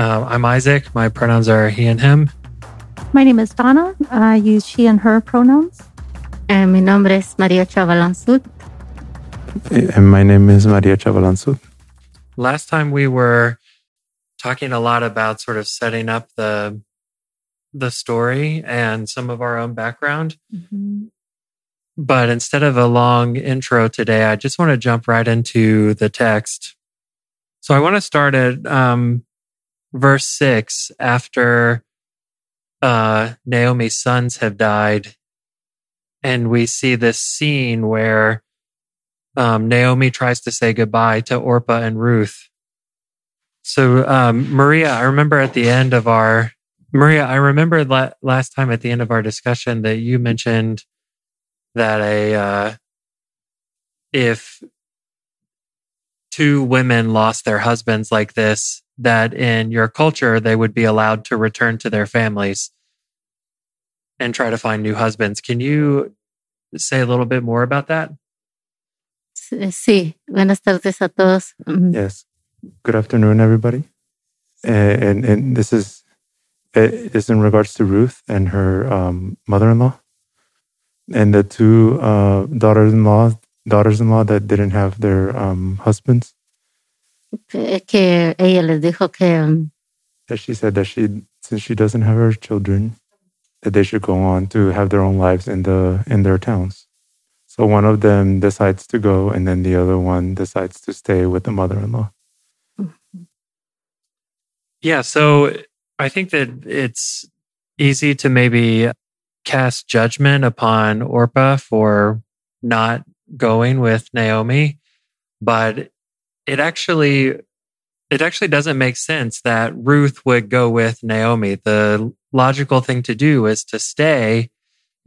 Uh, I'm Isaac. My pronouns are he and him. My name is Donna. I use she and her pronouns. Eh, mi nombre es María Chavalan Sut. And my name is Maria Chavalan Sut. Last time we were talking a lot about sort of setting up the the story and some of our own background. Mm-hmm. But instead of a long intro today, I just want to jump right into the text. So I want to start at um, verse six after uh, Naomi's sons have died. And we see this scene where um, Naomi tries to say goodbye to Orpah and Ruth. So, um, Maria, I remember at the end of our, Maria, I remember la- last time at the end of our discussion that you mentioned that a, uh, if two women lost their husbands like this, that in your culture, they would be allowed to return to their families and try to find new husbands. Can you say a little bit more about that? Sí, buenas tardes a todos. Mm, Yes. Good afternoon, everybody. Uh, and and this is uh, is in regards to Ruth and her um, mother-in-law, and the two uh, daughters-in-law daughters-in-law that didn't have their um, husbands. Que- que ella les dijo que mm, That she said that she since she doesn't have her children, that they should go on to have their own lives in the in their towns. So one of them decides to go, and then the other one decides to stay with the mother-in-law. Yeah. So I think that it's easy to maybe cast judgment upon Orpah for not going with Naomi, but it actually it actually doesn't make sense that Ruth would go with Naomi. The logical thing to do is to stay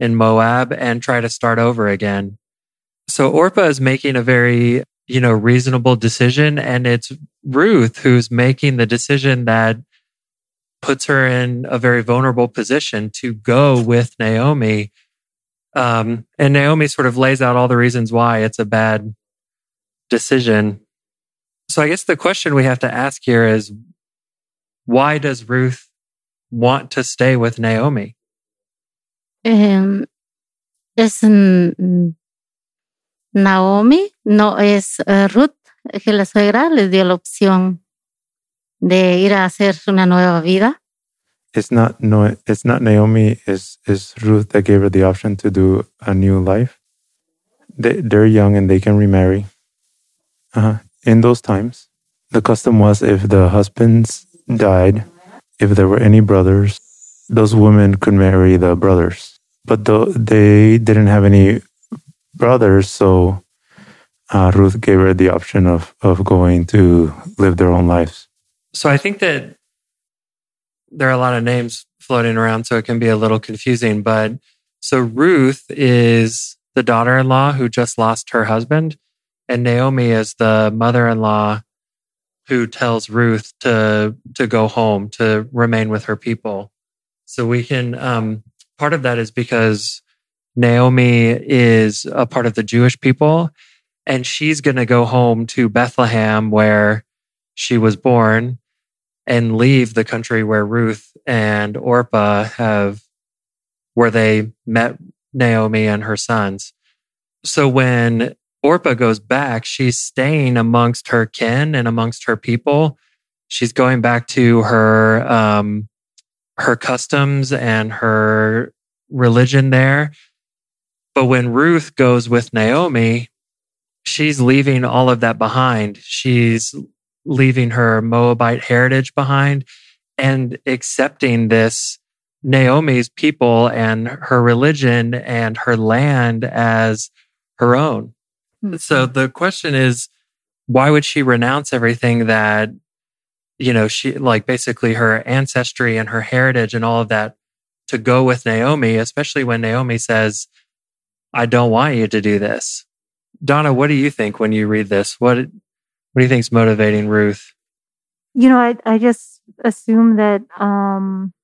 in Moab and try to start over again. So Orpah is making a very, you know, reasonable decision and it's Ruth who's making the decision that puts her in a very vulnerable position to go with Naomi. Um, and Naomi sort of lays out all the reasons why it's a bad decision. So I guess the question we have to ask here is why does Ruth want to stay with Naomi? em, es mm, Naomi, no es eh, Ruth, que la suegra les dio la opción de ir a hacer una nueva vida. It's not no. It's not Naomi. Is is Ruth that gave her the option to do a new life? They they're young and they can remarry. Uh, in those times, the custom was if the husbands died, if there were any brothers, those women could marry the brothers. But though they didn't have any brothers, so uh, Ruth gave her the option of of going to live their own lives. So I think that there are a lot of names floating around, so it can be a little confusing. But so Ruth is the daughter in law who just lost her husband, and Naomi is the mother in law who tells Ruth to to go home to remain with her people. So we can um, part of that is because Naomi is a part of the Jewish people, and she's going to go home to Bethlehem where she was born and leave the country where Ruth and Orpah have, where they met Naomi and her sons. So when Orpah goes back, she's staying amongst her kin and amongst her people. She's going back to her, um, her customs and her religion there. But when Ruth goes with Naomi, she's leaving all of that behind. She's leaving her Moabite heritage behind and accepting this Naomi's people and her religion and her land as her own. So the question is, why would she renounce everything that, you know, she like basically her ancestry and her heritage and all of that to go with Naomi, especially when Naomi says, I don't want you to do this. Donna, what do you think when you read this? What what do you think is motivating Ruth? You know, I I just assume that um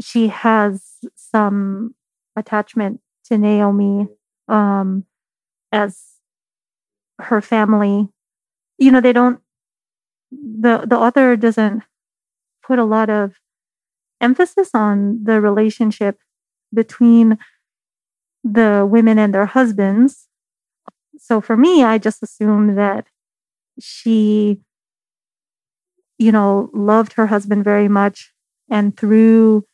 she has some attachment to Naomi um as her family. You know, they don't the the author doesn't put a lot of emphasis on the relationship between the women and their husbands. So for me, I just assumed that she, you know, loved her husband very much. And through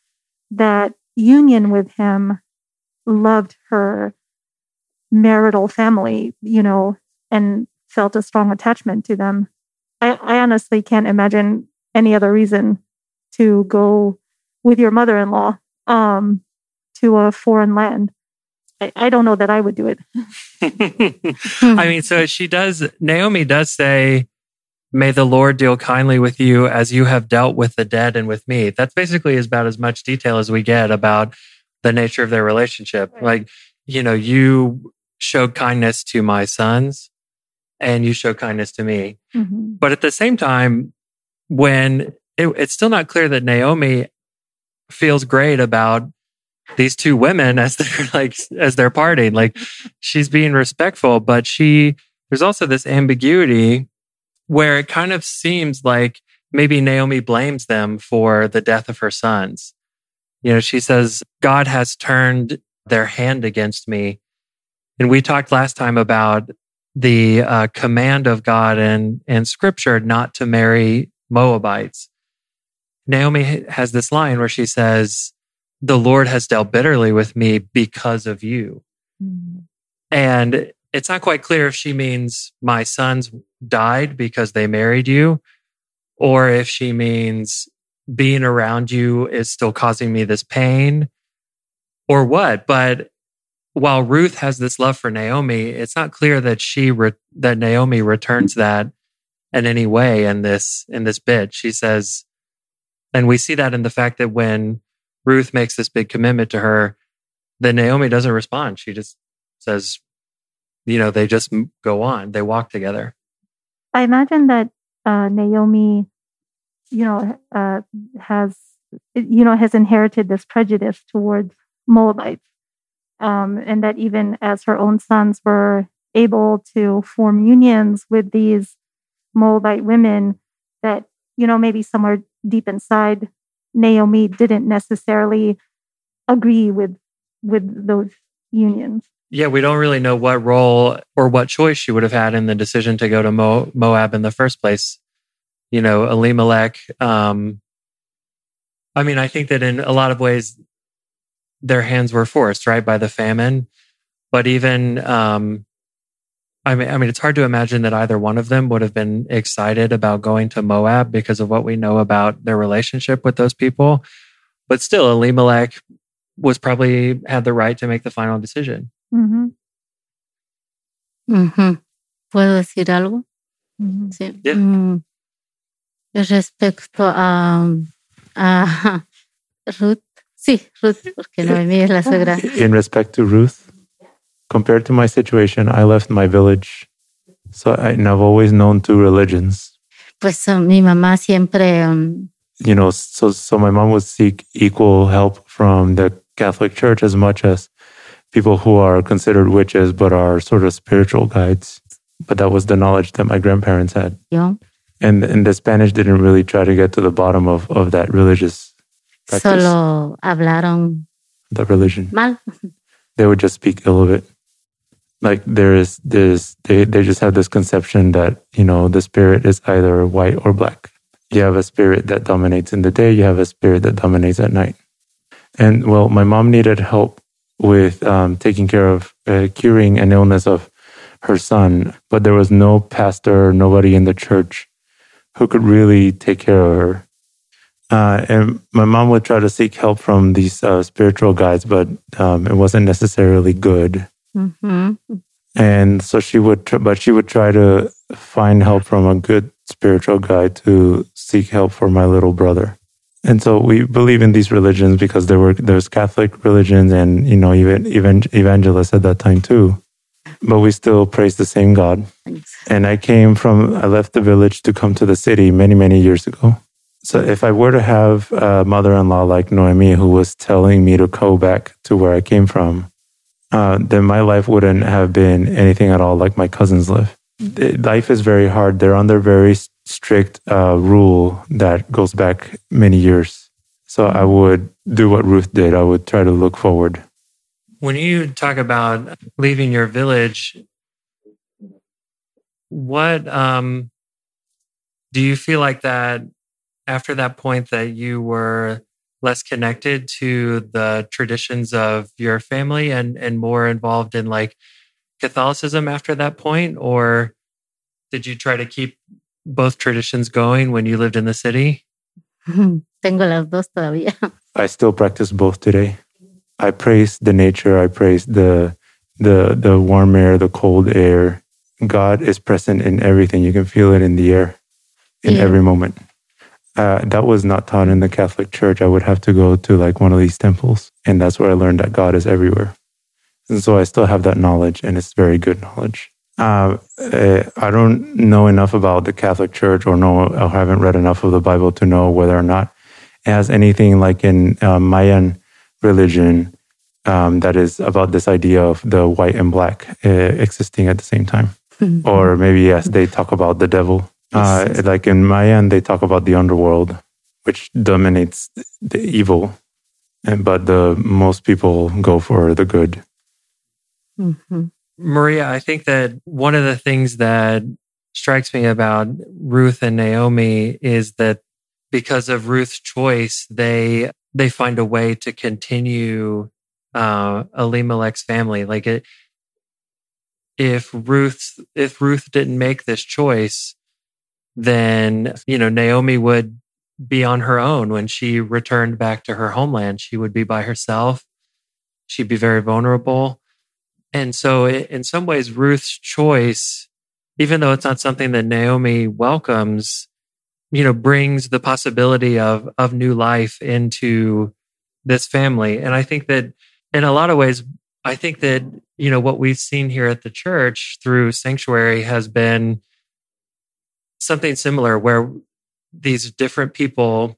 that union with him, loved her marital family, you know, and felt a strong attachment to them. I, I honestly can't imagine any other reason to go with your mother in law um, to a foreign land. I, I don't know that I would do it. I mean, so she does, Naomi does say, May the Lord deal kindly with you as you have dealt with the dead and with me. That's basically about as much detail as we get about the nature of their relationship. Right. Like, you know, you showed kindness to my sons and you show kindness to me. Mhm. But at the same time, when it, it's still not clear that Naomi feels great about these two women as they're like as they're parting, like she's being respectful, but she there's also this ambiguity where it kind of seems like maybe Naomi blames them for the death of her sons. You know, she says, God has turned their hand against me. And we talked last time about the uh, command of God and, and scripture not to marry Moabites. Naomi has this line where she says, The Lord has dealt bitterly with me because of you. Mhm. And it's not quite clear if she means my sons died because they married you, or if she means being around you is still causing me this pain, or what. But while Ruth has this love for Naomi, it's not clear that she re- that Naomi returns that in any way in this in this bit. She says, and we see that in the fact that when Ruth makes this big commitment to her, then Naomi doesn't respond. She just says, you know, they just go on. They walk together. I imagine that uh, Naomi, you know, uh, has you know has inherited this prejudice towards Moabites, um, and that even as her own sons were able to form unions with these Moabite women, that you know maybe somewhere deep inside, Naomi didn't necessarily agree with with those unions. Yeah, we don't really know what role or what choice she would have had in the decision to go to Mo- Moab in the first place. You know, Elimelech. Um, I mean, I think that in a lot of ways, their hands were forced, right, by the famine. But even, um, I mean, I mean, it's hard to imagine that either one of them would have been excited about going to Moab because of what we know about their relationship with those people. But still, Elimelech was probably had the right to make the final decision. Mm-hmm. Mm-hmm. ¿Puedo decir algo? mhm. Sí. Yeah. Mm, Respecto a, a Ruth, sí, Ruth, porque Noemí es la suegra. In respect to Ruth, compared to my situation, I left my village. So I, and I've always known two religions. Pues uh, mi mamá siempre, um, You know, so so my mom would seek equal help from the Catholic Church as much as people who are considered witches but are sort of spiritual guides. But that was the knowledge that my grandparents had. Yeah. And and the Spanish didn't really try to get to the bottom of, of that religious practice, solo hablaron the religion. mal. they would just speak ill of it. Like there is this, they, they just have this conception that, you know, the spirit is either white or black. You have a spirit that dominates in the day, you have a spirit that dominates at night. And well, my mom needed help with um, taking care of uh, curing an illness of her son, but there was no pastor, nobody in the church who could really take care of her. Uh, and my mom would try to seek help from these uh, spiritual guides, but um, it wasn't necessarily good. Ujú. And so she would, tr- but she would try to find help from a good spiritual guide to seek help for my little brother. And so we believe in these religions because there were there's Catholic religions and you know even even evangelists at that time too. But we still praise the same God. And I came from, I left the village to come to the city many, many years ago. So if I were to have a mother in law like Noemi who was telling me to go back to where I came from, uh, then my life wouldn't have been anything at all like my cousins live. Life is very hard. They're under very strict uh, rule that goes back many years. So I would do what Ruth did. I would try to look forward. When you talk about leaving your village, what um, do you feel like that after that point that you were less connected to the traditions of your family and and more involved in like Catholicism after that point or did you try to keep both traditions going when you lived in the city? Tengo las dos todavía. I still practice both today. I praise the nature, I praise the the the warm air, the cold air. God is present in everything. You can feel it in the air in Yeah. every moment. Uh, that was not taught in the Catholic Church. I would have to go to like one of these temples, and that's where I learned that God is everywhere. And so I still have that knowledge, and it's very good knowledge. Uh, uh, I don't know enough about the Catholic Church, or know, or haven't read enough of the Bible to know whether or not it has anything like in uh, Mayan religion um, that is about this idea of the white and black uh, existing at the same time or maybe yes, they talk about the devil. Uh, like in Mayan, they talk about the underworld, which dominates the evil, and but the most people go for the good. Mhm. Maria, I think that one of the things that strikes me about Ruth and Naomi is that because of Ruth's choice, they they find a way to continue uh, Elimelech's family. Like it, if Ruth if Ruth didn't make this choice, then you know Naomi would be on her own when she returned back to her homeland. She would be by herself. She'd be very vulnerable. And so, in some ways, Ruth's choice, even though it's not something that Naomi welcomes, you know, brings the possibility of of new life into this family. And I think that, in a lot of ways, I think that you know what we've seen here at the church through Sanctuary has been something similar, where these different people,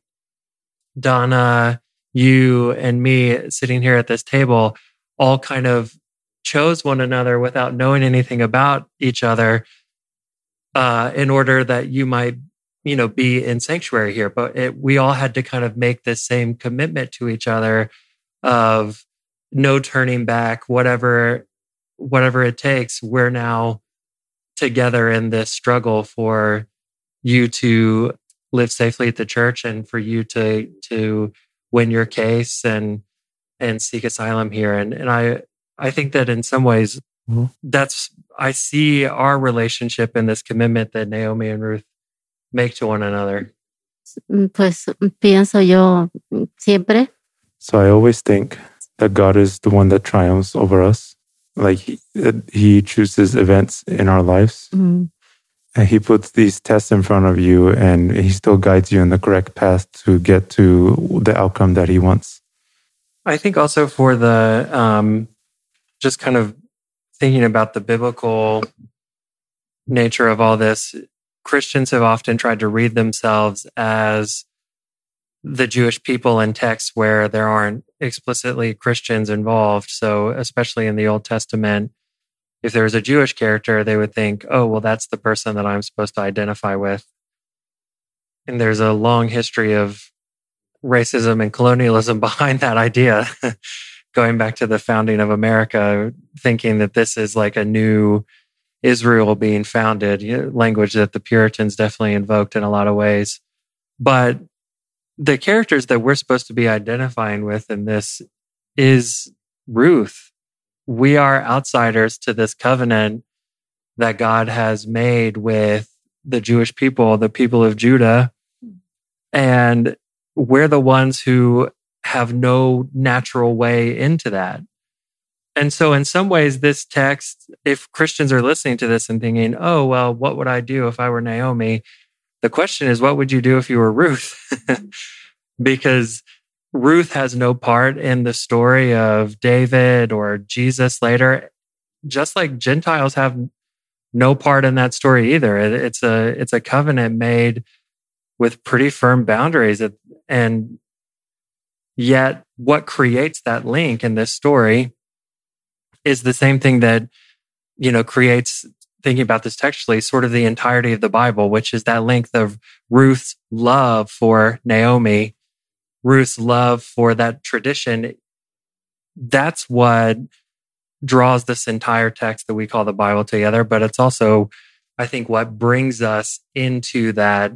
Donna, you, and me, sitting here at this table, all kind of chose one another without knowing anything about each other uh, in order that you might you know be in sanctuary here. But it, we all had to kind of make this same commitment to each other of no turning back whatever whatever it takes we're now together in this struggle for you to live safely at the church and for you to to win your case and and seek asylum here and and I I think that in some ways Mhm. that's I see our relationship and this commitment that Naomi and Ruth make to one another. Pues pienso yo siempre So I always think that God is the one that triumphs over us. Like he, he chooses events in our lives, mm, and He puts these tests in front of you, and He still guides you in the correct path to get to the outcome that He wants. I think also for the um, just kind of thinking about the biblical nature of all this, Christians have often tried to read themselves as the Jewish people in texts where there aren't explicitly Christians involved. So, especially in the Old Testament, if there was a Jewish character, they would think, oh, well, that's the person that I'm supposed to identify with. And there's a long history of racism and colonialism behind that idea, going back to the founding of America, thinking that this is like a new Israel being founded, you know, language that the Puritans definitely invoked in a lot of ways. But the characters that we're supposed to be identifying with in this is Ruth. We are outsiders to this covenant that God has made with the Jewish people, the people of Judah. And we're the ones who have no natural way into that. And so, in some ways, this text, if Christians are listening to this and thinking, oh, well, what would I do if I were Naomi? The question is, what would you do if you were Ruth? because Ruth has no part in the story of David or Jesus later, just like Gentiles have no part in that story either. It, it's a it's a covenant made with pretty firm boundaries, and yet what creates that link in this story is the same thing that you know creates thinking about this textually, sort of the entirety of the Bible, which is that length of Ruth's love for Naomi, Ruth's love for that tradition. That's what draws this entire text that we call the Bible together. But it's also, I think, what brings us into that,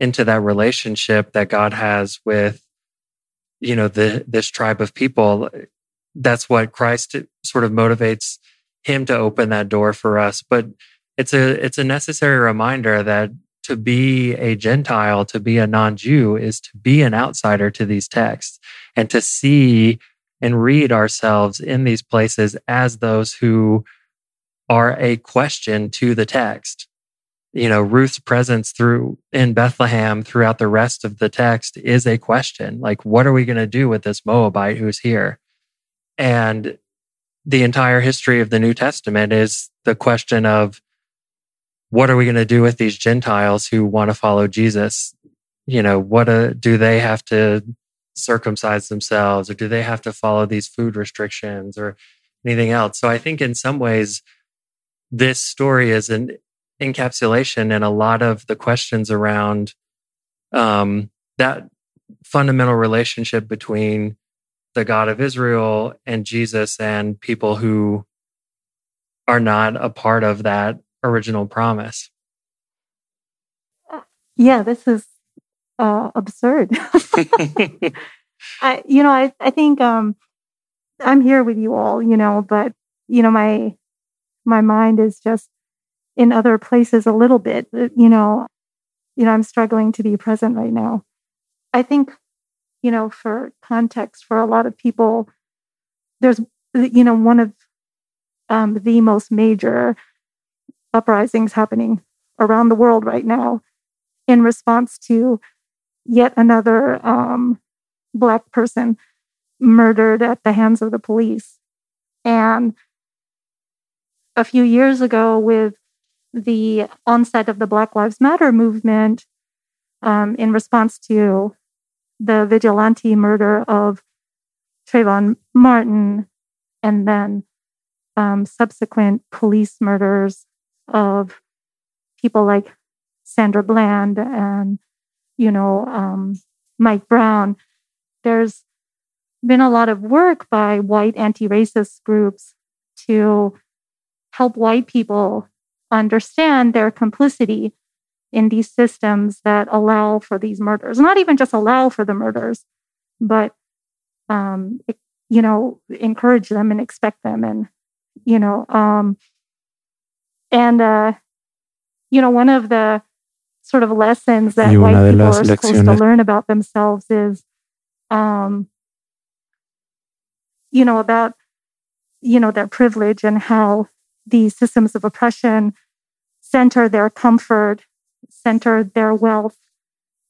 into that relationship that God has with, you know, the, this tribe of people. That's what Christ sort of motivates him to open that door for us. But it's a it's a necessary reminder that to be a Gentile, to be a non-Jew, is to be an outsider to these texts and to see and read ourselves in these places as those who are a question to the text. You know, Ruth's presence through in Bethlehem throughout the rest of the text is a question. Like, what are we going to do with this Moabite who's here? And the entire history of the New Testament is the question of what are we going to do with these Gentiles who want to follow Jesus? You know, what uh, do they have to circumcise themselves or do they have to follow these food restrictions or anything else? So I think in some ways, this story is an encapsulation and a lot of the questions around um, that fundamental relationship between the God of Israel and Jesus and people who are not a part of that original promise. Yeah, this is uh, absurd. I, you know, I, I think um, I'm here with you all, you know, but you know, my my mind is just in other places a little bit. Uh, you know, you know, I'm struggling to be present right now. I think you know, for context, for a lot of people, there's, you know, one of um, the most major uprisings happening around the world right now in response to yet another um, Black person murdered at the hands of the police. And a few years ago, with the onset of the Black Lives Matter movement, um, in response to the vigilante murder of Trayvon Martin and then um, subsequent police murders of people like Sandra Bland and, you know, um, Mike Brown. There's been a lot of work by white anti racist groups to help white people understand their complicity in these systems that allow for these murders, not even just allow for the murders, but, um, you know, encourage them and expect them. And, you know, um, and, uh, you know, one of the sort of lessons that white people are supposed to learn about themselves is, um, you know, about, you know, their privilege and how these systems of oppression center their comfort center their wealth,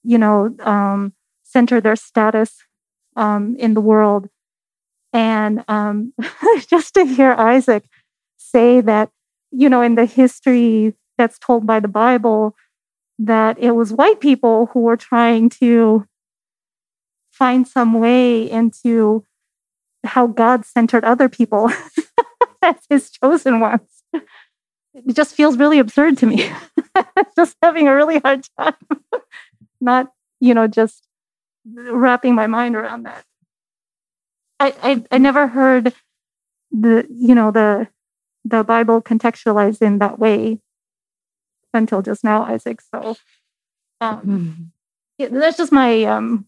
you know, um, center their status um, in the world. And um, just to hear Isaac say that, you know, in the history that's told by the Bible, that it was white people who were trying to find some way into how God centered other people as his chosen ones it just feels really absurd to me. just having a really hard time, not, you know, just wrapping my mind around that. I, I, I never heard the, you know, the, the Bible contextualized in that way until just now, Isaac. So, um, mm-hmm. yeah, that's just my um,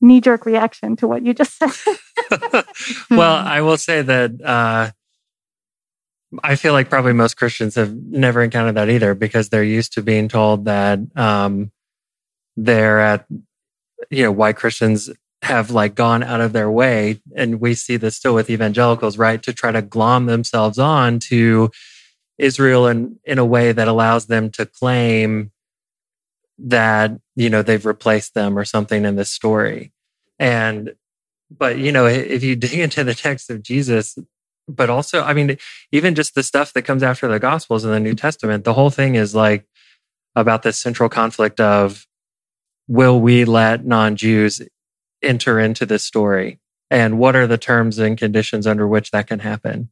knee jerk reaction to what you just said. well, I will say that uh, I feel like probably most Christians have never encountered that either because they're used to being told that um, they're at, you know, white Christians have like gone out of their way. And we see this still with evangelicals, right? To try to glom themselves on to Israel in, in a way that allows them to claim that, you know, they've replaced them or something in this story. And, but, you know, if you dig into the text of Jesus, but also, I mean, even just the stuff that comes after the Gospels in the New Testament, the whole thing is like about this central conflict of will we let non Jews enter into this story? And what are the terms and conditions under which that can happen?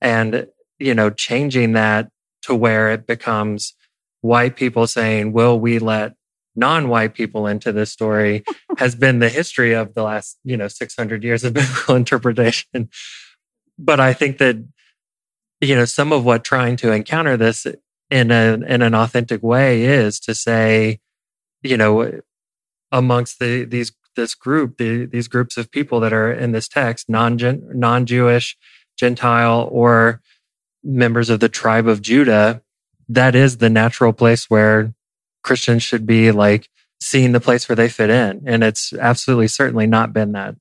And, you know, changing that to where it becomes white people saying, Will we let non white people into this story? has been the history of the last, you know, 600 years of biblical interpretation. But I think that, you know, some of what trying to encounter this in a in an authentic way is to say, you know, amongst the these this group, the, these groups of people that are in this text, non non Jewish, Gentile, or members of the tribe of Judah, that is the natural place where Christians should be like seeing the place where they fit in. And it's absolutely certainly not been that.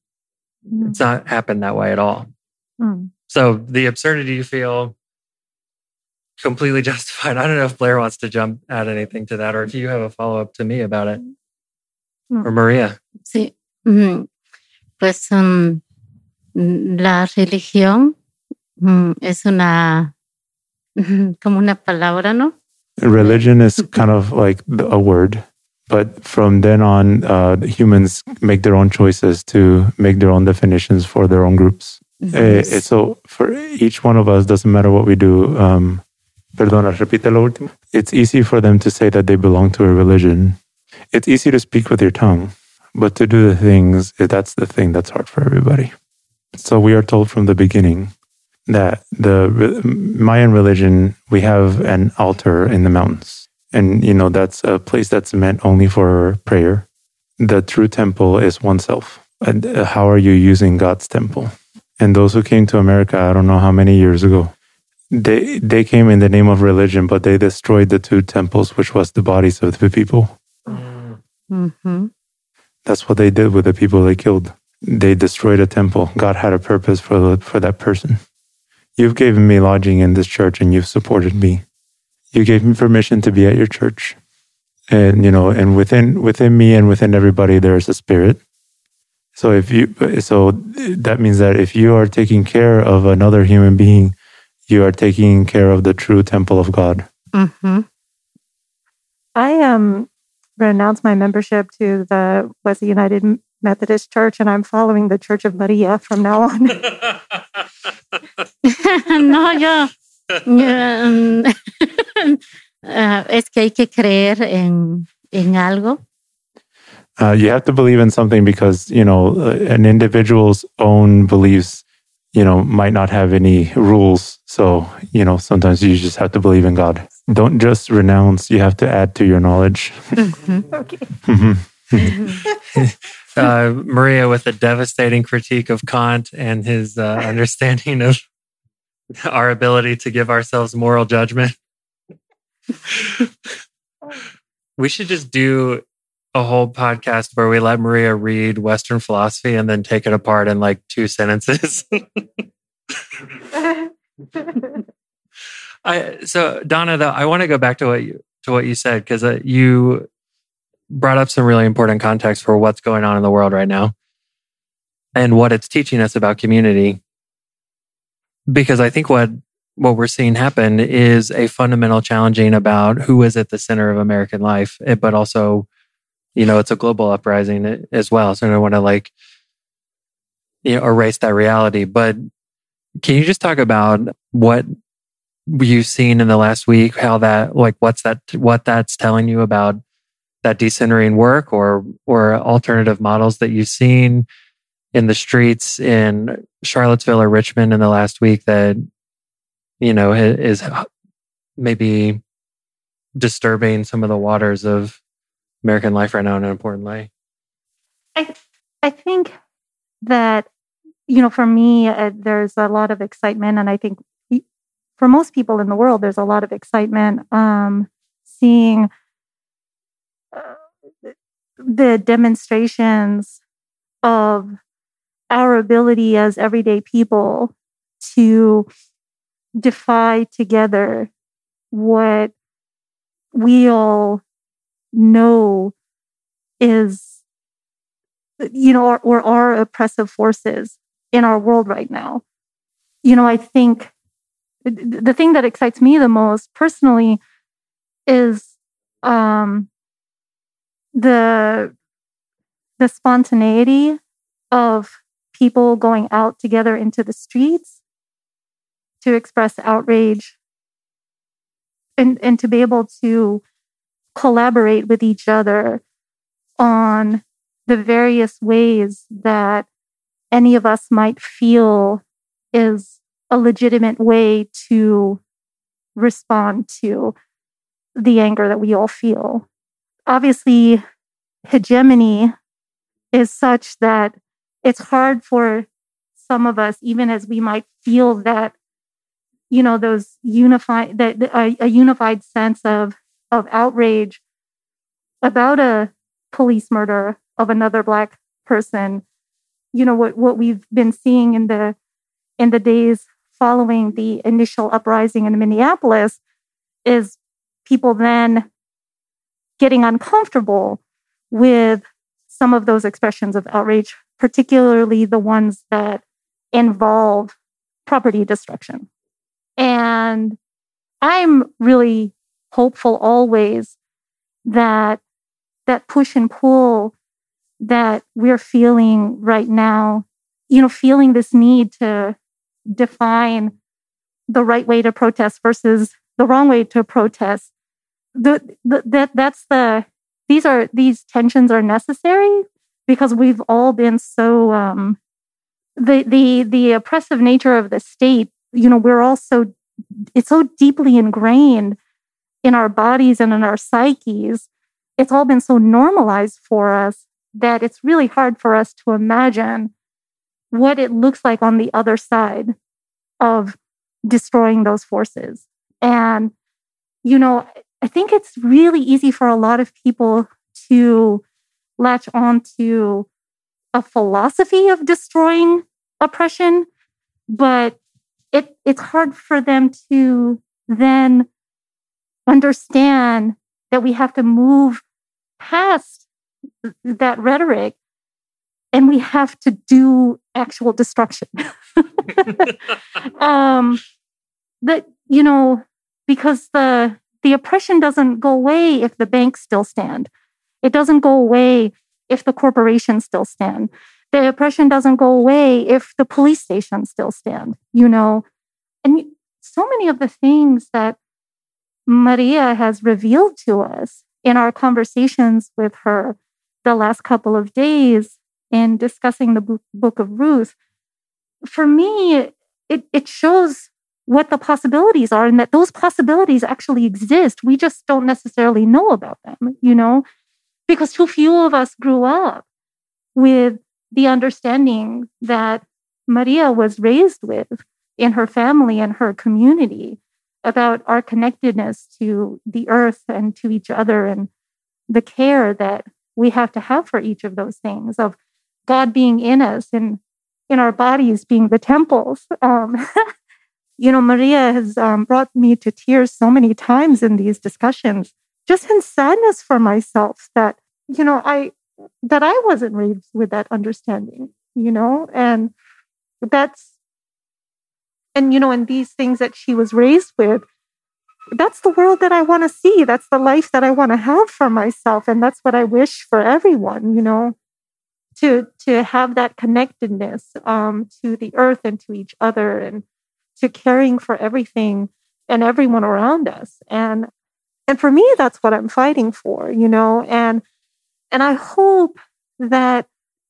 Mm. It's not happened that way at all. Mm. So the absurdity you feel completely justified. I don't know if Blair wants to jump add anything to that or if you have a follow up to me about it. Mm. Or Maria. Sí. Mm. Pues um, la religión mm, es una como una palabra, ¿no? Religion is kind of like a word, but from then on, uh, humans make their own choices to make their own definitions for their own groups. Yes. Uh, so for each one of us, doesn't matter what we do. Um, perdona, repite lo último. It's easy for them to say that they belong to a religion. It's easy to speak with your tongue, but to do the things, that's the thing that's hard for everybody. So we are told from the beginning that the Mayan religion, we have an altar in the mountains. And, you know, that's a place that's meant only for prayer. The true temple is oneself. And uh, how are you using God's temple? And those who came to America, I don't know how many years ago, they they came in the name of religion, but they destroyed the two temples, which was the bodies of the people. Mm-hmm. That's what they did with the people they killed. They destroyed a temple. God had a purpose for the, for that person. You've given me lodging in this church and you've supported me. You gave me permission to be at your church. And, you know, and within, within me and within everybody, there is a spirit. So if you, so that means that if you are taking care of another human being, you are taking care of the true temple of God. Mm-hmm. I um renounced my membership to the Wesley United Methodist Church, and I'm following the Church of Maria from now on. no, yo. uh, es que hay que creer en, en algo. Uh, you have to believe in something because you know uh, an individual's own beliefs you know might not have any rules so you know sometimes you just have to believe in god don't just renounce you have to add to your knowledge mm-hmm. okay mm-hmm. uh, maria with a devastating critique of kant and his uh, understanding of our ability to give ourselves moral judgment. we should just do a whole podcast where we let Maria read Western philosophy and then take it apart in like two sentences. I so Donna, though, I want to go back to what you to what you said because uh, you brought up some really important context for what's going on in the world right now and what it's teaching us about community because I think what what we're seeing happen is a fundamental challenging about who is at the center of American life, eh, but also, you know, it's a global uprising as well. So I don't want to like, you know, erase that reality. But can you just talk about what you've seen in the last week? How that, like, what's that, what that's telling you about that decentering work or or alternative models that you've seen? in the streets in Charlottesville or Richmond in the last week that, you know, is maybe disturbing some of the waters of American life right now in an important way? I, I think that, you know, for me, uh, there's a lot of excitement. And I think for most people in the world, there's a lot of excitement um, seeing uh, the demonstrations of our ability as everyday people to defy together what we all know is you know or, or are oppressive forces in our world right now. You know i think the thing that excites me the most personally is um the the spontaneity of people going out together into the streets to express outrage and, and to be able to collaborate with each other on the various ways that any of us might feel is a legitimate way to respond to the anger that we all feel. Obviously, hegemony is such that it's hard for some of us, even as we might feel that, you know, those unified, that a, a unified sense of of outrage about a police murder of another black person. You know what what we've been seeing in the in the days following the initial uprising in Minneapolis is people then getting uncomfortable with some of those expressions of outrage, particularly the ones that involve property destruction. And I'm really hopeful always that that push and pull that we're feeling right now, you know, feeling this need to define the right way to protest versus the wrong way to protest. The, the, that that's the these are these tensions are necessary because we've all been so um, the the the oppressive nature of the state. You know, we're all so it's so deeply ingrained in our bodies and in our psyches. It's all been so normalized for us that it's really hard for us to imagine what it looks like on the other side of destroying those forces. And, you know, I think it's really easy for a lot of people to latch on to a philosophy of destroying oppression, but it, it's hard for them to then understand that we have to move past that rhetoric and we have to do actual destruction. um, that you know, because the the oppression doesn't go away if the banks still stand. It doesn't go away if the corporations still stand. The oppression doesn't go away if the police stations still stand. You know, and so many of the things that Maria has revealed to us in our conversations with her the last couple of days in discussing the book of Ruth, for me, it, it shows what the possibilities are and that those possibilities actually exist. We just don't necessarily know about them, you know, because too few of us grew up with the understanding that Maria was raised with in her family and her community about our connectedness to the earth and to each other and the care that we have to have for each of those things of God being in us and in our bodies being the temples. Um, you know, Maria has um, brought me to tears so many times in these discussions, just in sadness for myself that, you know, I, that I wasn't raised with that understanding, you know, and that's, and, you know, and these things that she was raised with, that's the world that I want to see. That's the life that I want to have for myself. And that's what I wish for everyone, you know, to, to have that connectedness um, to the earth and to each other and to caring for everything and everyone around us. And, and for me, that's what I'm fighting for, you know, and, and I hope that,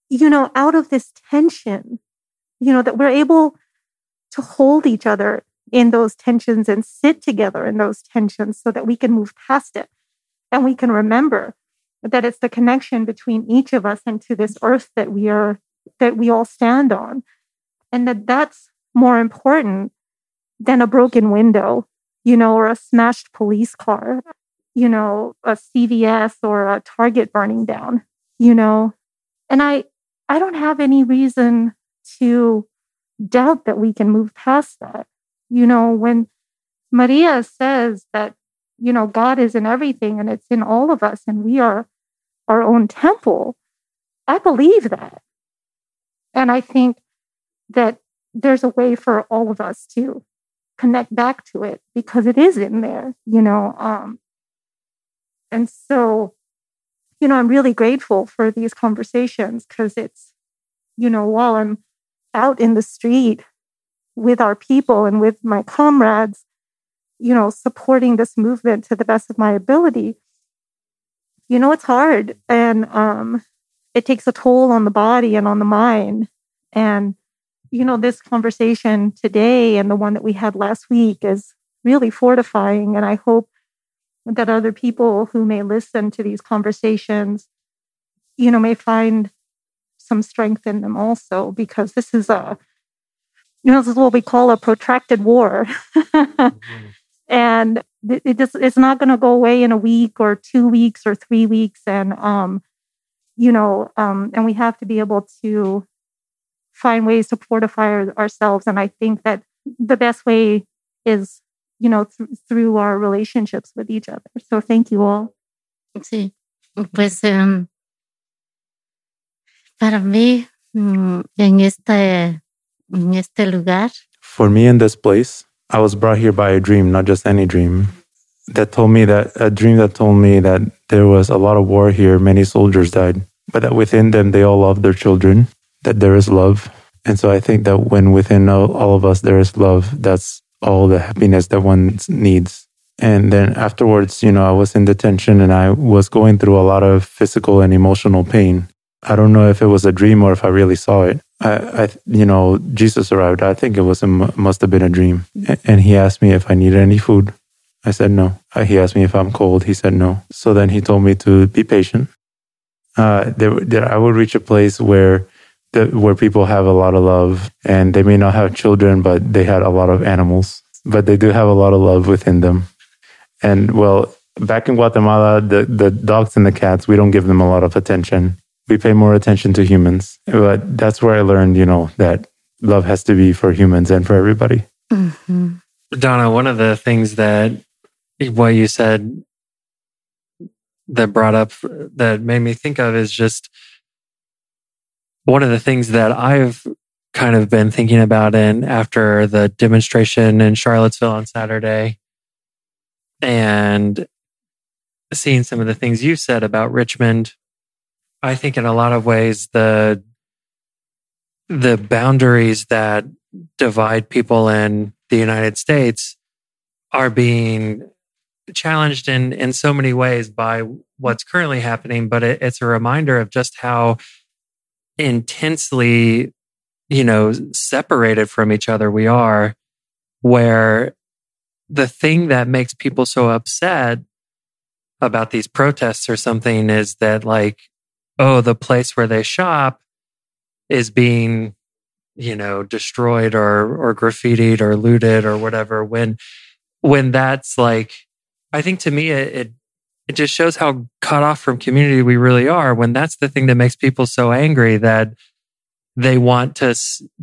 you know, out of this tension, you know, that we're able to hold each other in those tensions and sit together in those tensions so that we can move past it. And we can remember that it's the connection between each of us and to this earth that we are that we all stand on. And that that's more important than a broken window you know or a smashed police car you know a cvs or a target burning down you know. And i i don't have any reason to doubt that we can move past that you know, when Maria says that, you know, God is in everything and it's in all of us and we are our own temple, I believe that. And I think that there's a way for all of us to connect back to it because it is in there, you know. Um, and so, you know, I'm really grateful for these conversations because it's, you know, while I'm out in the street with our people and with my comrades, you know, supporting this movement to the best of my ability. You know, it's hard and um, it takes a toll on the body and on the mind. And, you know, this conversation today and the one that we had last week is really fortifying. And I hope that other people who may listen to these conversations, you know, may find some strength in them also, because this is a, you know, this is what we call a protracted war. mm-hmm. And it just, it's not going to go away in a week or two weeks or three weeks. And, um, you know, um, and we have to be able to find ways to fortify our, ourselves. And I think that the best way is, you know, th- through our relationships with each other. So thank you all. Sí, pues um, para mí mm, en este en este lugar. For me in this place, I was brought here by a dream, not just any dream. That told me that a dream that told me that there was a lot of war here, many soldiers died, but that within them they all love their children, that there is love. And so I think that when within all, all of us there is love, that's all the happiness that one needs. And then afterwards, you know, I was in detention and I was going through a lot of physical and emotional pain. I don't know if it was a dream or if I really saw it. I, I you know, Jesus arrived. I think it was a, must have been a dream. And he asked me if I needed any food. I said no. Uh, he asked me if I'm cold. He said no. So then he told me to be patient. Uh, there, there, I would reach a place where, the, where people have a lot of love, and they may not have children, but they had a lot of animals. But they do have a lot of love within them. And well, back in Guatemala, the the dogs and the cats, we don't give them a lot of attention we pay more attention to humans. But that's where I learned, you know, that love has to be for humans and for everybody. Mm-hmm. Donna, one of the things that what you said that brought up that made me think of is just one of the things that I've kind of been thinking about in after the demonstration in Charlottesville on Saturday and seeing some of the things you said about Richmond I think in a lot of ways the the boundaries that divide people in the United States are being challenged in in so many ways by what's currently happening but it, it's a reminder of just how intensely you know separated from each other we are where the thing that makes people so upset about these protests or something is that like oh, the place where they shop is being, you know, destroyed or or graffitied or looted or whatever. When when that's like, I think to me it, it it just shows how cut off from community we really are. When that's the thing that makes people so angry that they want to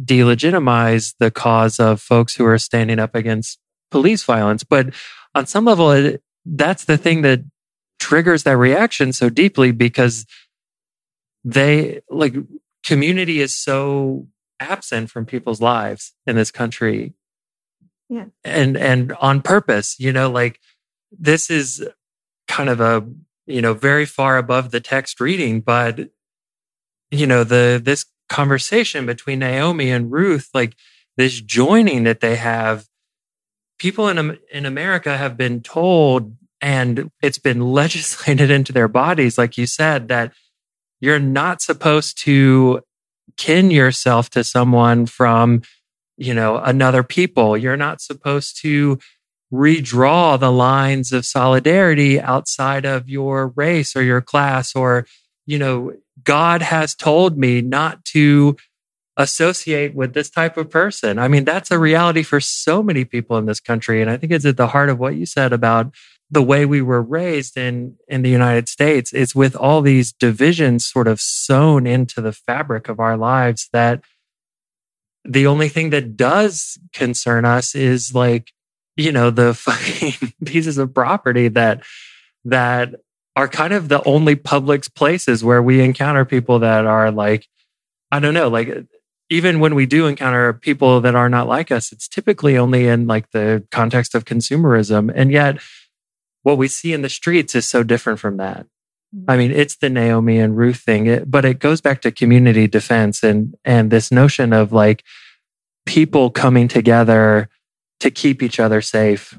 delegitimize the cause of folks who are standing up against police violence. But on some level, it, that's the thing that triggers that reaction so deeply because they like community is so absent from people's lives in this country. Yeah. And and on purpose, you know, like this is kind of a, you know, very far above the text reading, but you know, the this conversation between Naomi and Ruth, like this joining that they have, people in in America have been told and it's been legislated into their bodies, like you said, that you're not supposed to kin yourself to someone from, you know, another people. You're not supposed to redraw the lines of solidarity outside of your race or your class or, you know, God has told me not to associate with this type of person. I mean, that's a reality for so many people in this country. And I think it's at the heart of what you said about the way we were raised in in the United States is with all these divisions sort of sewn into the fabric of our lives that the only thing that does concern us is like you know the fucking pieces of property that that are kind of the only public places where we encounter people that are like i don't know like even when we do encounter people that are not like us it's typically only in like the context of consumerism. And yet what we see in the streets is so different from that. Mm-hmm. I mean, it's the Naomi and Ruth thing, it, but it goes back to community defense and and this notion of like people coming together to keep each other safe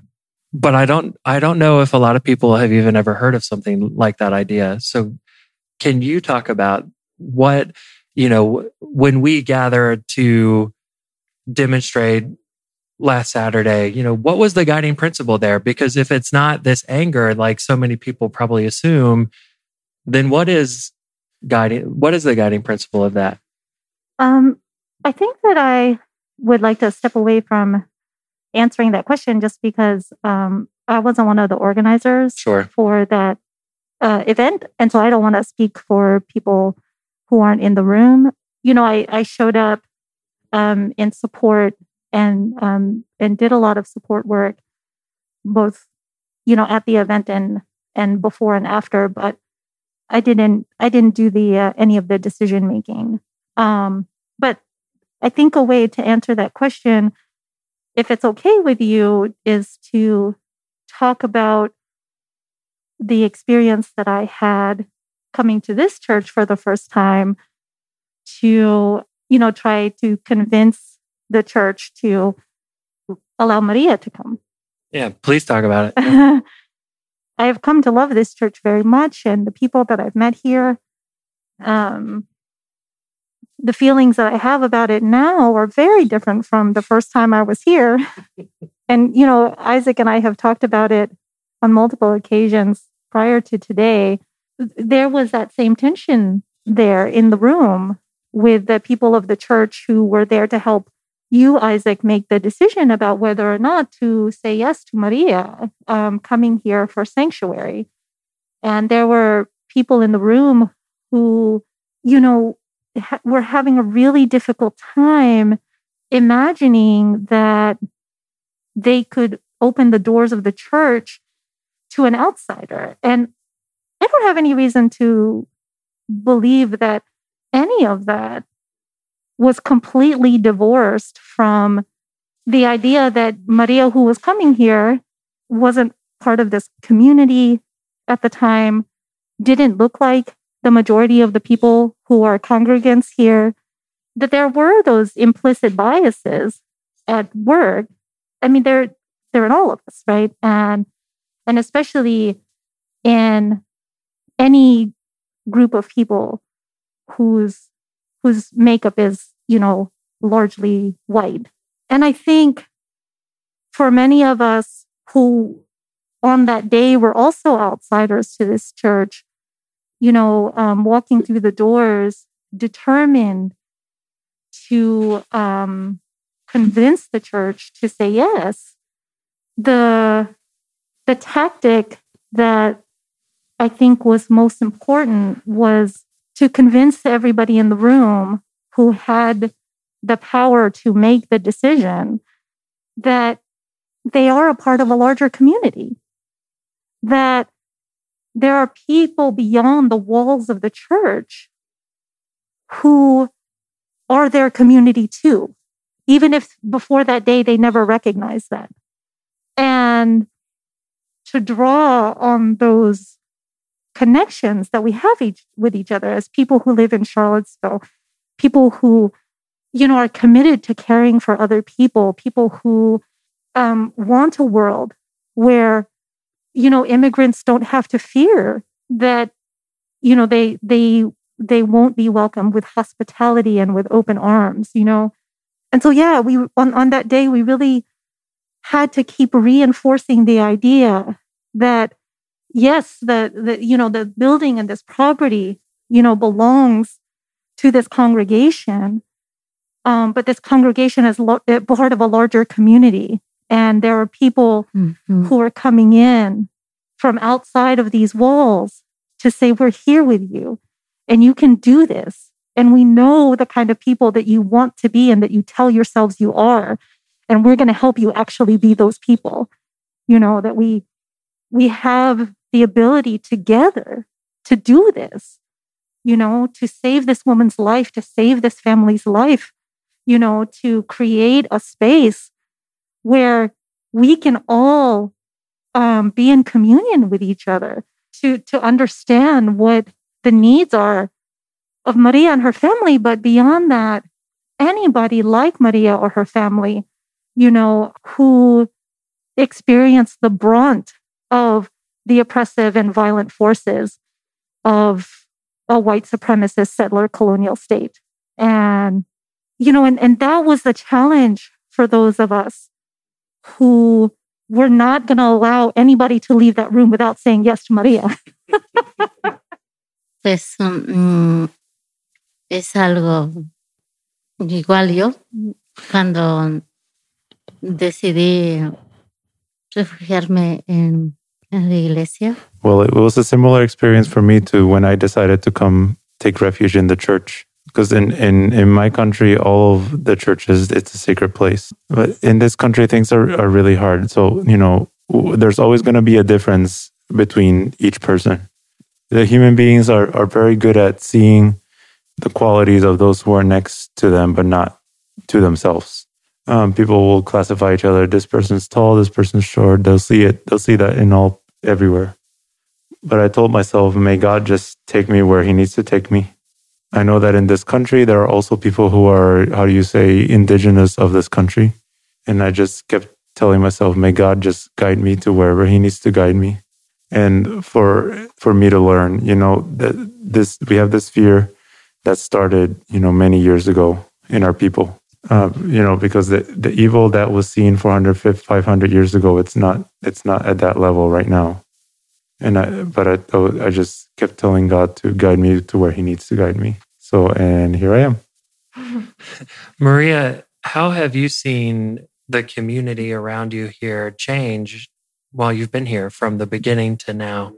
but I don't I don't know if a lot of people have even ever heard of something like that idea. So can you talk about what, you know, when we gather to demonstrate last Saturday, you know, what was the guiding principle there? Because if it's not this anger, like so many people probably assume, then what is guiding, what is the guiding principle of that? Um, I think that I would like to step away from answering that question just because um, I wasn't one of the organizers Sure. for that uh, event. And so I don't want to speak for people who aren't in the room. You know, I, I showed up um, in support and um, and did a lot of support work, both you know at the event and and before and after. But I didn't I didn't do the uh, any of the decision making. Um, but I think a way to answer that question, if it's okay with you, is to talk about the experience that I had coming to this church for the first time to, you know, try to convince the church to allow Maria to come. Yeah, please talk about it. I have come to love this church very much and the people that I've met here. Um, the feelings that I have about it now are very different from the first time I was here. and, you know, Isaac and I have talked about it on multiple occasions prior to today. There was that same tension there in the room with the people of the church who were there to help you, Isaac, make the decision about whether or not to say yes to Maria um, coming here for sanctuary. And there were people in the room who, you know, ha- were having a really difficult time imagining that they could open the doors of the church to an outsider. And I don't have any reason to believe that any of that was completely divorced from the idea that Maria, who was coming here, wasn't part of this community at the time, didn't look like the majority of the people who are congregants here, that there were those implicit biases at work. I mean, they're they're in all of us, right? And and especially in any group of people whose whose makeup is, you know, largely white. And I think for many of us who on that day were also outsiders to this church, you know, um, walking through the doors, determined to um, convince the church to say yes. The the tactic that I think was most important was to convince everybody in the room who had the power to make the decision that they are a part of a larger community, that there are people beyond the walls of the church who are their community too, even if before that day they never recognized that. And to draw on those connections that we have each, with each other as people who live in Charlottesville, people who, you know, are committed to caring for other people, people who um, want a world where, you know, immigrants don't have to fear that, you know, they they they won't be welcomed with hospitality and with open arms, you know. And so, yeah, we on on that day we really had to keep reinforcing the idea that yes, the, the you know the building and this property you know belongs to this congregation, um, but this congregation is lo- part of a larger community, and there are people Mhm. who are coming in from outside of these walls to say we're here with you, and you can do this. And we know the kind of people that you want to be and that you tell yourselves you are. And we're going to help you actually be those people. You know, that we we have the ability together to do this, you know, to save this woman's life, to save this family's life, you know, to create a space where we can all um, be in communion with each other, to to understand what the needs are of Maria and her family, but beyond that, anybody like Maria or her family, you know, who experienced the brunt of the oppressive and violent forces of a white supremacist settler colonial state. And, you know, and, and that was the challenge for those of us who were not going to allow anybody to leave that room without saying yes to Maria. pues um, es algo igual yo cuando decidí refugiarme en, en la iglesia. Well, it was a similar experience for me too when I decided to come take refuge in the church. Because in, in, in my country, all of the churches, it's a sacred place. But in this country, things are, are really hard. So, you know, there's always going to be a difference between each person. The human beings are, are very good at seeing the qualities of those who are next to them, but not to themselves. Um, people will classify each other. This person's tall. This person's short. They'll see it. They'll see that in all everywhere. But I told myself, may God just take me where He needs to take me. I know that in this country there are also people who are, how do you say, indigenous of this country, and I just kept telling myself, may God just guide me to wherever He needs to guide me, and for for me to learn, you know, that this we have this fear that started, you know, many years ago in our people uh, you know, because the, the evil that was seen 400, 500 years ago, it's not, it's not at that level right now. And I, but I, I just kept telling God to guide me to where He needs to guide me. So, and here I am. Maria, how have you seen the community around you here change while you've been here from the beginning to now?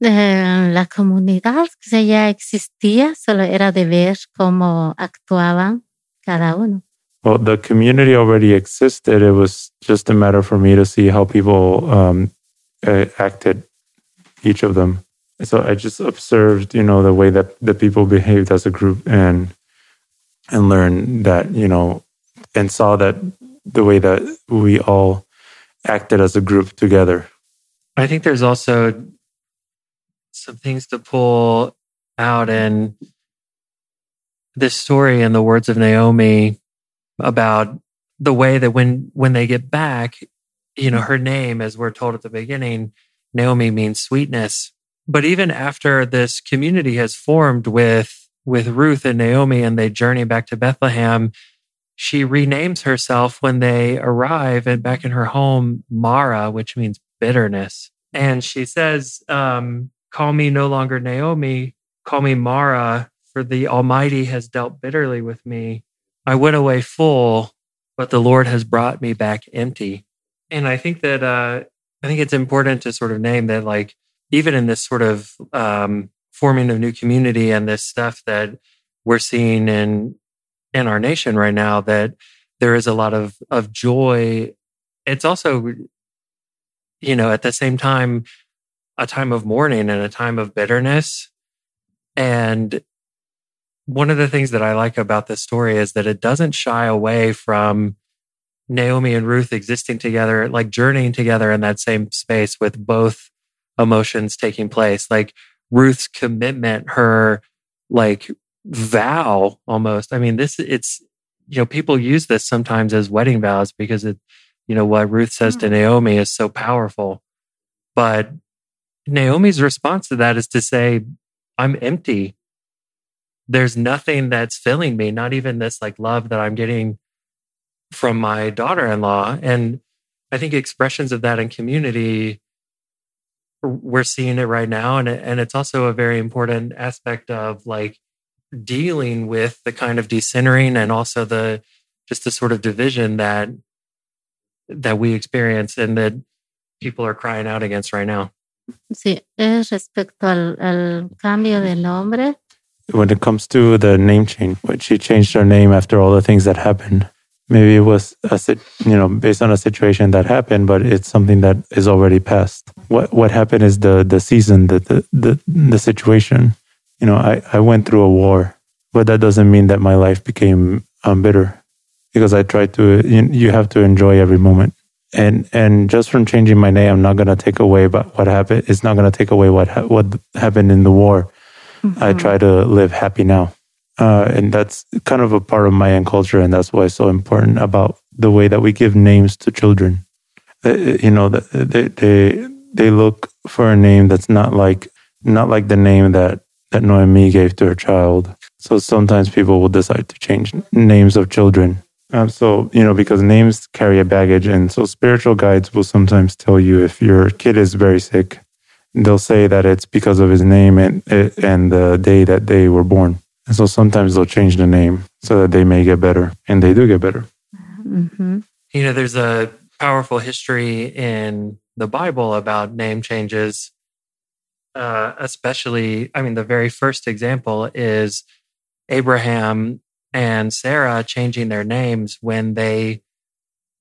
Eh, la comunidad que ya existía, solo era de ver cómo actuaban cada uno. Well, the community already existed. It was just a matter for me to see how people um, uh, acted, each of them. So I just observed, you know, the way that the people behaved as a group, and and learned that, you know, and saw that the way that we all acted as a group together. I think there's also some things to pull out and this story and the words of Naomi about the way that when when they get back, you know, her name, as we're told at the beginning, Naomi means sweetness. But even after this community has formed with with Ruth and Naomi and they journey back to Bethlehem, she renames herself when they arrive and back in her home Mara, which means bitterness. And she says, um, call me no longer Naomi, call me Mara, for the Almighty has dealt bitterly with me. I went away full, but the Lord has brought me back empty. And I think that uh, I think it's important to sort of name that, like, even in this sort of um, forming of new community and this stuff that we're seeing in in our nation right now, that there is a lot of of joy. It's also, you know, at the same time, a time of mourning and a time of bitterness. And one of the things that I like about this story is that it doesn't shy away from Naomi and Ruth existing together, like journeying together in that same space with both emotions taking place. Like Ruth's commitment, her like vow almost. I mean, this, it's, you know, people use this sometimes as wedding vows because it, you know, what Ruth says to mm. Naomi is so powerful. But Naomi's response to that is to say, I'm empty there's nothing that's filling me, not even this like love that I'm getting from my daughter in law. And I think expressions of that in community, we're seeing it right now. And, and it's also a very important aspect of like dealing with the kind of decentering and also the just the sort of division that that we experience and that people are crying out against right now. Sí, es respecto al, al cambio de nombre. When it comes to the name change, when she changed her name after all the things that happened. Maybe it was a you know based on a situation that happened, but it's something that is already past. What what happened is the the season, the the the, the situation. You know, I I went through a war, but that doesn't mean that my life became um, bitter, because I tried to. You, you have to enjoy every moment and and just from changing my name, I'm not gonna take away but what happened. It's not gonna take away what ha- what happened in the war. Mm-hmm. I try to live happy now. Uh, and that's kind of a part of Mayan culture. And that's why it's so important about the way that we give names to children. uh, you know, they they they look for a name that's not like not like the name that that Noemi gave to her child. So sometimes people will decide to change names of children. Um, so you know, because names carry a baggage, and so spiritual guides will sometimes tell you if your kid is very sick, they'll say that it's because of his name and and the day that they were born. And so sometimes they'll change the name so that they may get better, and they do get better. Mm-hmm. You know, there's a powerful history in the Bible about name changes. Uh, especially, I mean, the very first example is Abraham and Sarah changing their names when they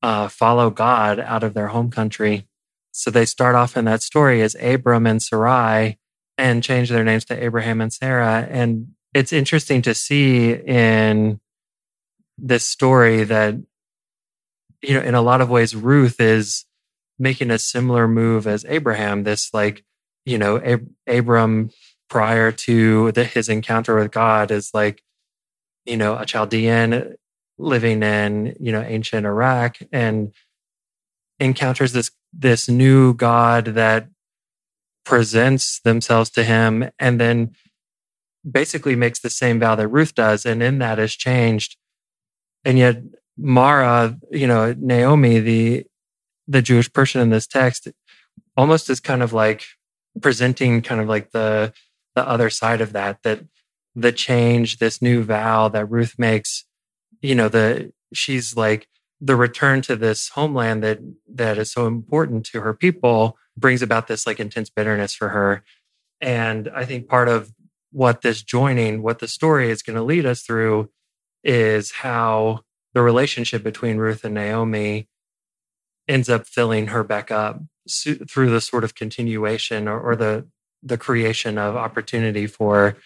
uh, follow God out of their home country. So they start off in that story as Abram and Sarai and change their names to Abraham and Sarah. And it's interesting to see in this story that, you know, in a lot of ways, Ruth is making a similar move as Abraham, this like, you know, Ab- Abram prior to the, his encounter with God is like, you know, a Chaldean living in, you know, ancient Iraq and encounters this this new God that presents themselves to him and then basically makes the same vow that Ruth does. And in that is changed. And yet Mara, you know, Naomi, the the Jewish person in this text, almost is kind of like presenting kind of like the the other side of that, that the change, this new vow that Ruth makes, you know, the she's like the return to this homeland that that is so important to her people brings about this like intense bitterness for her. And I think part of what this joining, what the story is going to lead us through is how the relationship between Ruth and Naomi ends up filling her back up through the sort of continuation or, or the the creation of opportunity for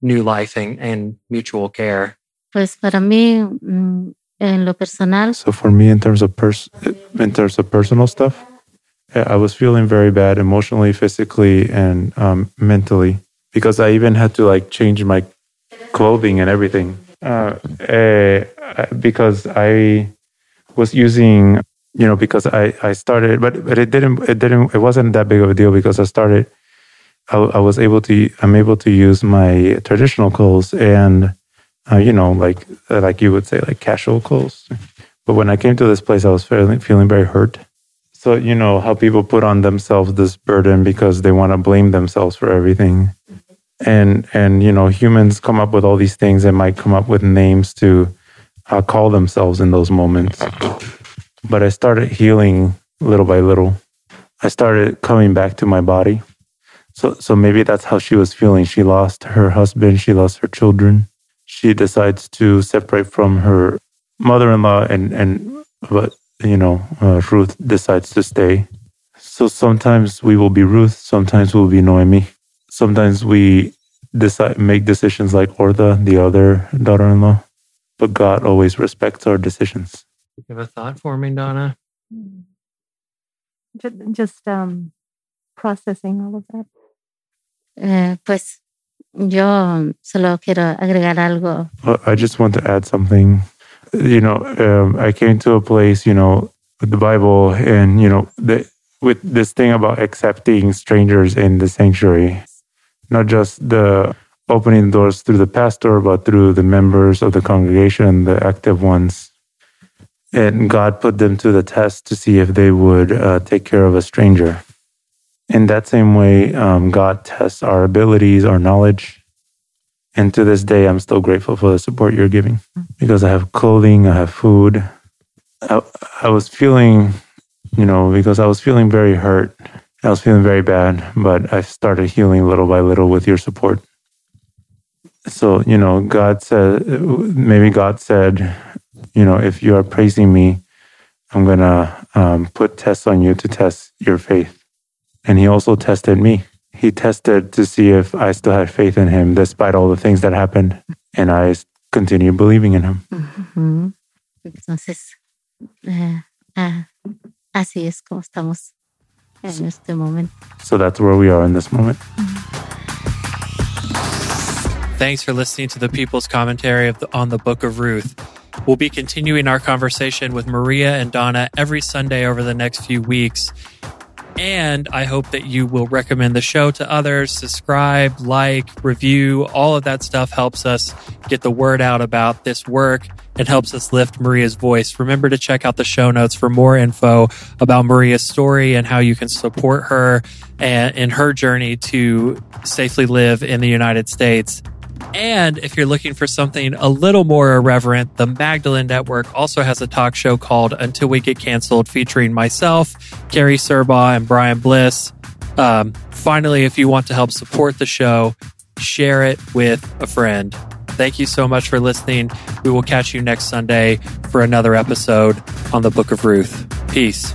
new life and, and mutual care. Pues para mí, mm, en lo personal, So for me, in terms of pers- in terms of personal stuff, I was feeling very bad emotionally, physically, and um, mentally because I even had to like change my clothing and everything. Uh, eh, because I was using you know because I I started but but it didn't it didn't it wasn't that big of a deal because I started I, I was able to I'm able to use my traditional clothes and uh, you know like like you would say like casual clothes but when I came to this place I was feeling feeling very hurt so you know how people put on themselves this burden because they want to blame themselves for everything and and you know humans come up with all these things and might come up with names to uh, call themselves in those moments but I started healing little by little. I started coming back to my body. So, so maybe that's how she was feeling. She lost her husband. She lost her children. She decides to separate from her mother-in-law, and and but you know uh, Ruth decides to stay. So sometimes we will be Ruth. Sometimes we'll be Noemi. Sometimes we decide make decisions like Orpah, the other daughter-in-law. But God always respects our decisions. You have a thought for me, Donna? Just, just um, processing all of that. eh, pues yo solo quiero agregar algo. I just want to add something. You know, um, I came to a place, you know, with the Bible, and you know, the, with this thing about accepting strangers in the sanctuary, not just the opening doors through the pastor, but through the members of the congregation, the active ones. And God put them to the test to see if they would uh, take care of a stranger. In that same way, um, God tests our abilities, our knowledge. And to this day, I'm still grateful for the support you're giving because I have clothing, I have food. I, I was feeling, you know, because I was feeling very hurt. I was feeling very bad, but I started healing little by little with your support. So, you know, God said, maybe God said, you know, if you are praising me, I'm going to um, put tests on you to test your faith. And he also tested me. He tested to see if I still had faith in him despite all the things that happened. And I continued believing in him. Ujú. Entonces, eh, ah, así es como estamos en este momento. So that's where we are in this moment. Thanks for listening to the People's Commentary of the, on the Book of Ruth. We'll be continuing our conversation with Maria and Donna every Sunday over the next few weeks. And I hope that you will recommend the show to others, subscribe, like, review. All of that stuff helps us get the word out about this work and helps us lift Maria's voice. Remember to check out the show notes for more info about Maria's story and how you can support her and in her journey to safely live in the United States. And if you're looking for something a little more irreverent, the Magdalene Network also has a talk show called Until We Get Canceled featuring myself, Gary Serbaugh, and Brian Bliss. Um, finally, if you want to help support the show, share it with a friend. Thank you so much for listening. We will catch you next Sunday for another episode on the Book of Ruth. Peace.